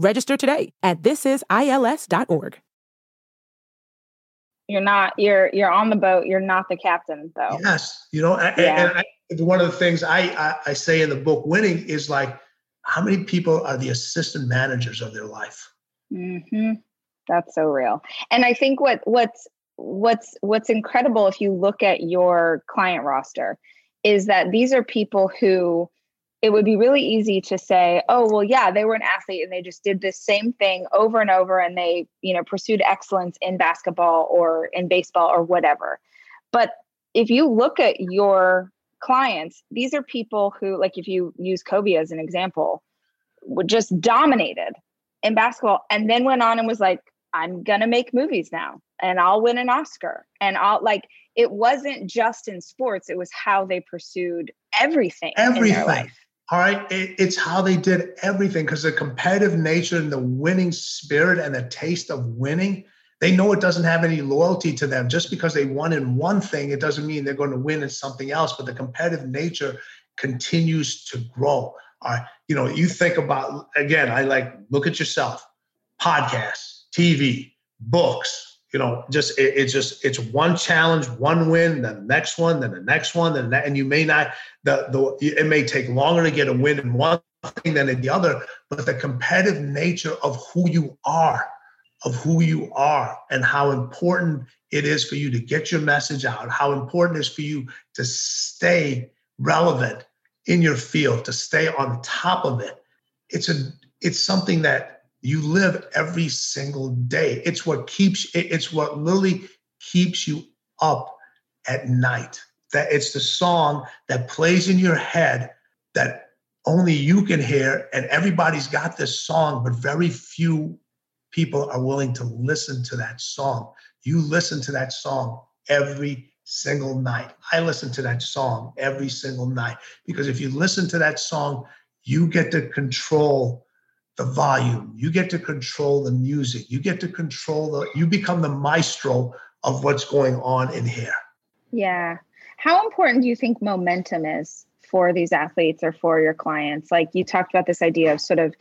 [SPEAKER 4] Register today at thisisils.org.
[SPEAKER 3] You're not you're you're on the boat. You're not the captain, though.
[SPEAKER 2] Yes, you know, yeah. and, I, one of the things I, I I say in the book, winning is like, how many people are the assistant managers of their life?
[SPEAKER 3] Mm-hmm. That's so real. And I think what what's what's what's incredible if you look at your client roster is that these are people who it would be really easy to say, oh, well, yeah, they were an athlete and they just did this same thing over and over and they, you know, pursued excellence in basketball or in baseball or whatever. But if you look at your clients, these are people who, like, if you use Kobe as an example, would just dominated in basketball and then went on and was like, I'm going to make movies now and I'll win an Oscar. And I'll like, it wasn't just in sports, it was how they pursued everything.
[SPEAKER 2] Everything. All right. It, it's how they did everything because the competitive nature and the winning spirit and the taste of winning, they know it doesn't have any loyalty to them. Just because they won in one thing, it doesn't mean they're going to win in something else. But the competitive nature continues to grow. All right. You know, you think about, again, I like look at yourself, podcasts, TV, books, you know, just it, it's just it's one challenge, one win, then the next one, then the next one, then that, and you may not the the it may take longer to get a win in one thing than in the other, but the competitive nature of who you are, of who you are, and how important it is for you to get your message out, how important it is for you to stay relevant in your field, to stay on top of it. It's a it's something that you live every single day. It's what keeps it's what literally keeps you up at night. That it's the song that plays in your head that only you can hear and everybody's got this song but very few people are willing to listen to that song. You listen to that song every single night. I listen to that song every single night because if you listen to that song, you get to control the volume. You get to control the music. You get to control the, you become the maestro of what's going on in here.
[SPEAKER 3] Yeah. How important do you think momentum is for these athletes or for your clients? Like you talked about this idea of sort of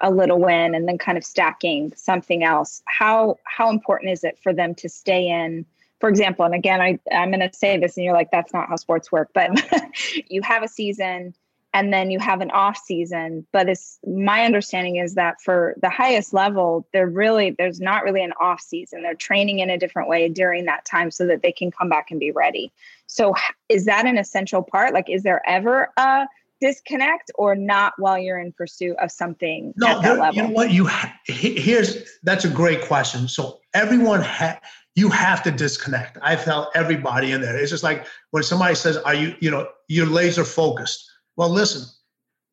[SPEAKER 3] a little win and then kind of stacking something else. How how important is it for them to stay in? For example, and again, I, I'm going to say this, and you're like, that's not how sports work. But you have a season, and then you have an off season. But it's my understanding is that for the highest level there really there's not really an off season. They're training in a different way during that time so that they can come back and be ready. So is that an essential part? Like is there ever a disconnect or not while you're in pursuit of something no, at that there, level?
[SPEAKER 2] you know what? You ha- here's that's a great question. So everyone ha- you have to disconnect. I felt everybody in there. It's just like when somebody says are you you know you're laser focused well, listen,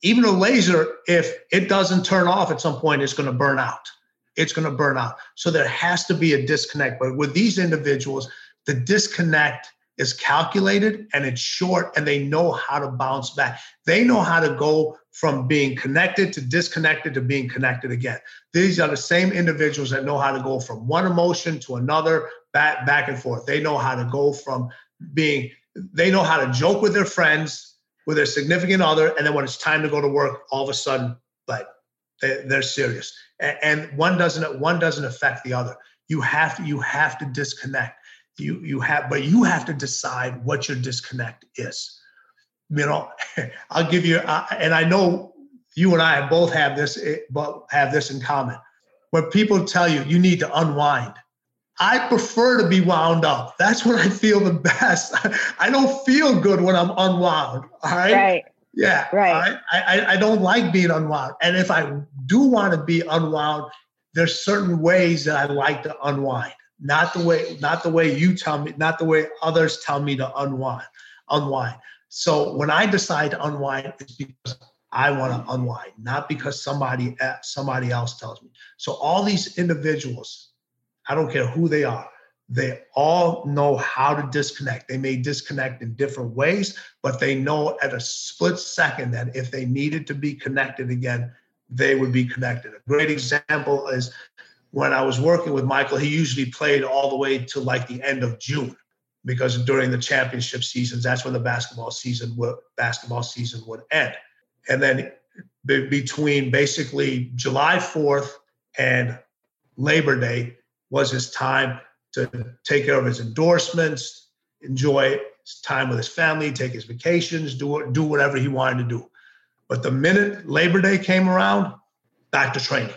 [SPEAKER 2] even a laser, if it doesn't turn off at some point, it's going to burn out. It's going to burn out. So there has to be a disconnect. But with these individuals, the disconnect is calculated and it's short, and they know how to bounce back. They know how to go from being connected to disconnected to being connected again. These are the same individuals that know how to go from one emotion to another, back back and forth. They know how to go from being. They know how to joke with their friends with their significant other, and then when it's time to go to work, all of a sudden, like they, they're serious. And, and one doesn't one doesn't affect the other. You have to you have to disconnect. You you have, but you have to decide what your disconnect is. You know, I'll give you, uh, and I know you and I both have this, eh, but have this in common. When people tell you you need to unwind, I prefer to be wound up. That's when I feel the best. I don't feel good when I'm unwound. All right.
[SPEAKER 3] Right.
[SPEAKER 2] Yeah.
[SPEAKER 3] Right.
[SPEAKER 2] I, I, I don't like being unwound. And if I do want to be unwound, there's certain ways that I like to unwind. Not the way, not the way you tell me, not the way others tell me to unwind. Unwind. So when I decide to unwind, it's because I want to unwind, not because somebody eh, somebody else tells me. So all these individuals I don't care who they are. They all know how to disconnect. They may disconnect in different ways, but they know at a split second that if they needed to be connected again, they would be connected. A great example is when I was working with Michael, he usually played all the way to like the end of June because during the championship seasons, that's when the basketball season would basketball season would end. And then be, between basically July 4th and Labor Day was his time to take care of his endorsements, enjoy his time with his family, take his vacations, do do whatever he wanted to do. But the minute Labor Day came around, back to training,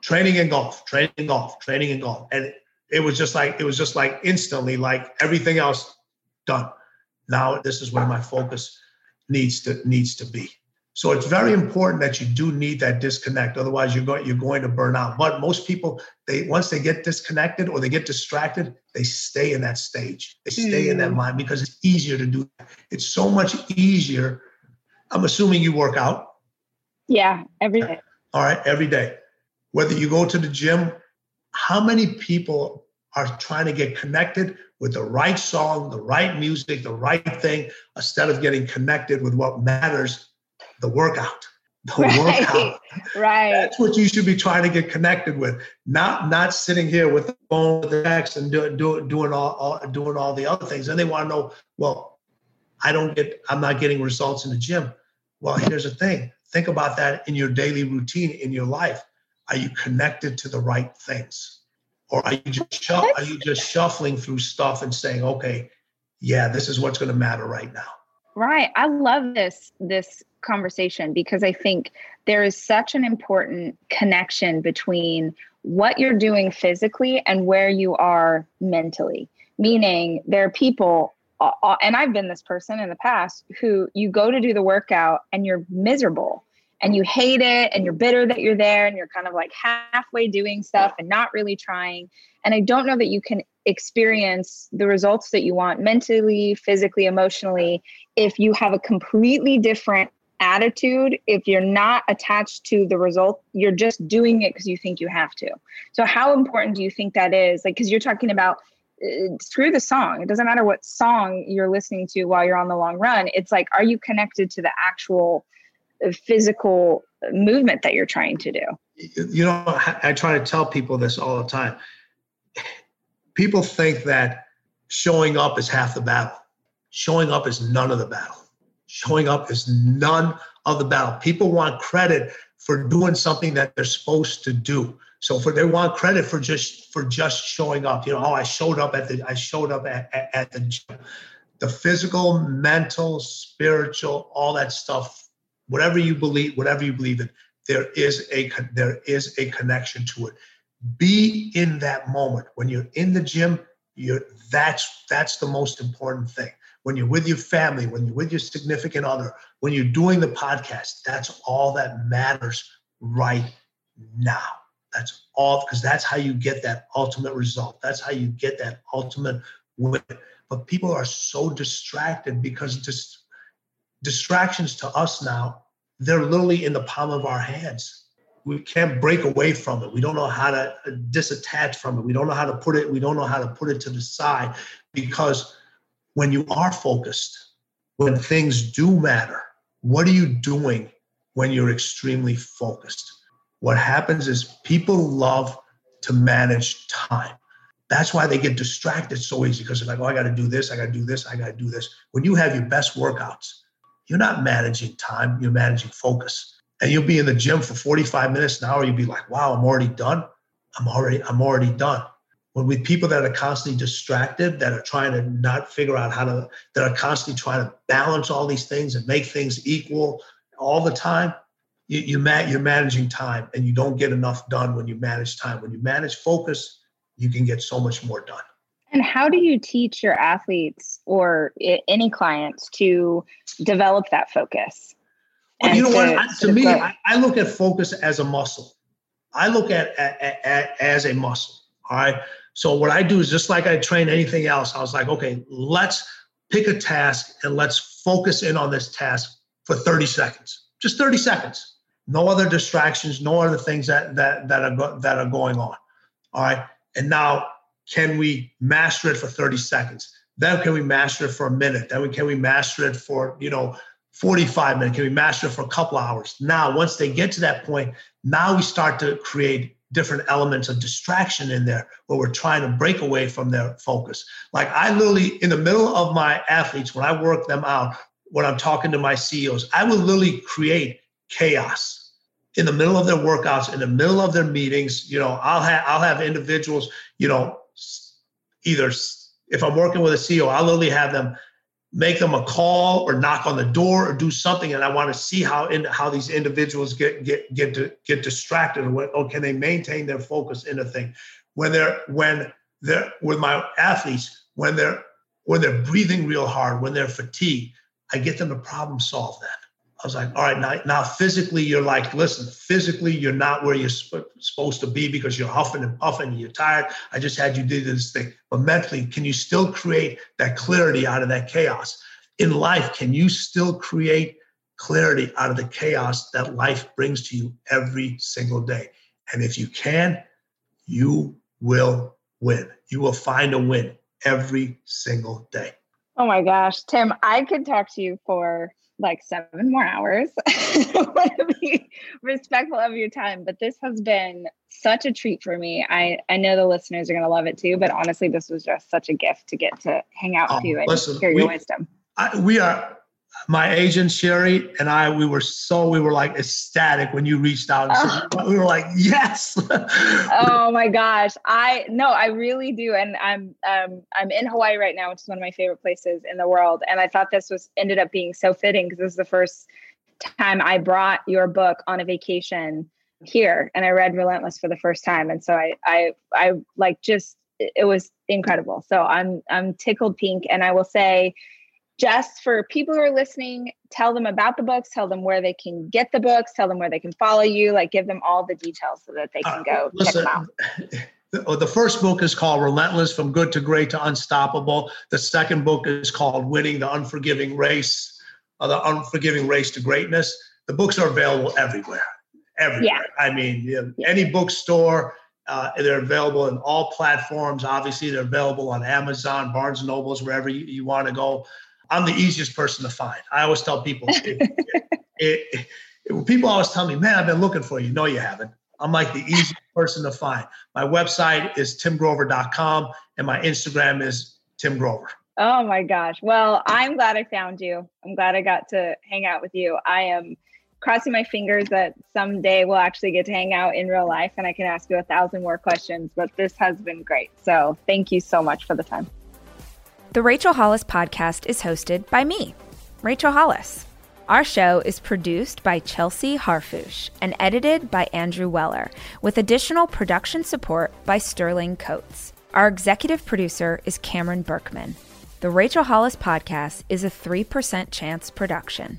[SPEAKER 2] training and golf, training golf, training and golf, and it was just like it was just like instantly like everything else done. Now this is where my focus needs to needs to be. So it's very important that you do need that disconnect. Otherwise, you're going you're going to burn out. But most people, they once they get disconnected or they get distracted, they stay in that stage. They stay mm. in that mm. mind because it's easier to do. It's so much easier. I'm assuming you work out.
[SPEAKER 3] Yeah, every day.
[SPEAKER 2] All right, every day. Whether you go to the gym, how many people are trying to get connected with the right song, the right music, the right thing, instead of getting connected with what matters the workout. The right. workout.
[SPEAKER 3] Right.
[SPEAKER 2] That's what you should be trying to get connected with. Not not sitting here with the phone with the text and doing do, doing all, all doing all the other things. And they want to know, well, I don't get I'm not getting results in the gym. Well, here's the thing. Think about that in your daily routine in your life. Are you connected to the right things? Or are you just shuff, are you just shuffling through stuff and saying, okay, yeah, this is what's going to matter right now.
[SPEAKER 3] Right. I love this this conversation because I think there is such an important connection between what you're doing physically and where you are mentally. Meaning, there are people, and I've been this person in the past, who you go to do the workout and you're miserable and you hate it and you're bitter that you're there and you're kind of like halfway doing stuff and not really trying. And I don't know that you can experience the results that you want mentally, physically, emotionally if you have a completely different attitude if you're not attached to the result you're just doing it because you think you have to. So how important do you think that is? Like because you're talking about uh, screw the song. It doesn't matter what song you're listening to while you're on the long run. It's like are you connected to the actual uh, physical movement that you're trying to do?
[SPEAKER 2] You know i try to tell people this all the time. People think that showing up is half the battle. Showing up is none of the battle Showing up is none of the battle. People want credit for doing something that they're supposed to do. So for they want credit for just for just showing up. You know, oh, I showed up at the I showed up at, at, at the gym. The physical, mental, spiritual, all that stuff, whatever you believe, whatever you believe in, there is a there is a connection to it. Be in that moment when you're in the gym. You're that's that's the most important thing when you're with your family, when you're with your significant other, when you're doing the podcast, that's all that matters right now. That's all because that's how you get that ultimate result. That's how you get that ultimate win. But people are so distracted because just distractions to us now, they're literally in the palm of our hands. We can't break away from it. We don't know how to uh, disattach from it. We don't know how to put it, we don't know how to put it to the side because when you are focused, when things do matter, what are you doing when you're extremely focused? What happens is people love to manage time. That's why they get distracted so easy because they're like, oh, I got to do this, I got to do this, I got to do this. When you have your best workouts, you're not managing time, you're managing focus. And you'll be in the gym for 45 minutes an hour, you'll be like, wow, I'm already done. I'm already, I'm already done when with people that are constantly distracted, that are trying to not figure out how to, that are constantly trying to balance all these things and make things equal all the time, you, you ma- you're managing time and you don't get enough done when you manage time. When you manage focus, you can get so much more done.
[SPEAKER 3] And how do you teach your athletes or any clients to develop that focus?
[SPEAKER 2] Well, you know to, what? To, to me, I, I, look at focus as a muscle. I look at, at, at as a muscle. All right. So what I do is just like I train anything else, I was like, okay, let's pick a task and let's focus in on this task for 30 seconds. Just 30 seconds. No other distractions, no other things that that that are go, that are going on. All right. And now, can we master it for 30 seconds? Then can we master it for a minute? Then we, can we master it for, you know, 45 minutes? Can we master it for a couple hours? Now, once they get to that point, now we start to create different elements of distraction in there where we're trying to break away from their focus. Like I literally, in the middle of my athletes, when I work them out, when I'm talking to my CEOs, I will literally create chaos in the middle of their workouts, in the middle of their meetings. You know, I'll have I'll have individuals, you know, either if I'm working with a CEO, I'll literally have them make them a call or knock on the door or do something and i want to see how in how these individuals get get get to get distracted or, or can they maintain their focus in a thing. When they're when they're with my athletes when they're when they're breathing real hard when they're fatigued i get them to problem solve that I was like, all right, now, now physically, you're like, listen, physically, you're not where you're sp- supposed to be because you're huffing and puffing and you're tired. I just had you do this thing. But mentally, can you still create that clarity out of that chaos? In life, can you still create clarity out of the chaos that life brings to you every single day? And if you can, you will win. You will find a win every single day.
[SPEAKER 3] Oh my gosh, Tim, I could talk to you for like seven more hours. Want to be respectful of your time, but this has been such a treat for me. I, I know the listeners are going to love it too, but honestly, this was just such a gift to get to hang out with um, you and listen, hear your we, wisdom.
[SPEAKER 2] I, we are my agent Sherry and I, we were so we were like ecstatic when you reached out. And oh. we were like, yes.
[SPEAKER 3] oh my gosh, I no, I really do, and I'm um I'm in Hawaii right now, which is one of my favorite places in the world, and I thought this was ended up being so fitting because this is the first time I brought your book on a vacation here, and I read Relentless for the first time, and so I I I like just it was incredible. So I'm I'm tickled pink, and I will say just for people who are listening, tell them about the books, tell them where they can get the books, tell them where they can follow you, like give them all the details so that they can uh, go uh, listen, check them
[SPEAKER 2] out. The first book is called Relentless From Good to Great to Unstoppable. The second book is called Winning the Unforgiving Race, uh, The Unforgiving Race to Greatness. The books are available everywhere. Everywhere. Yeah. I mean, yeah. any bookstore, uh, they're available in all platforms. Obviously, they're available on Amazon, Barnes and Nobles, wherever you, you want to go. I'm the easiest person to find. I always tell people, it, it, it, people always tell me, man, I've been looking for you. No, you haven't. I'm like the easiest person to find. My website is timgrover.com and my Instagram is Tim Grover.
[SPEAKER 3] Oh my gosh. Well, I'm glad I found you. I'm glad I got to hang out with you. I am crossing my fingers that someday we'll actually get to hang out in real life and I can ask you a thousand more questions, but this has been great. So thank you so much for the time.
[SPEAKER 1] The Rachel Hollis podcast is hosted by me, Rachel Hollis. Our show is produced by Chelsea Harfouche and edited by Andrew Weller, with additional production support by Sterling Coates. Our executive producer is Cameron Berkman. The Rachel Hollis podcast is a 3% chance production.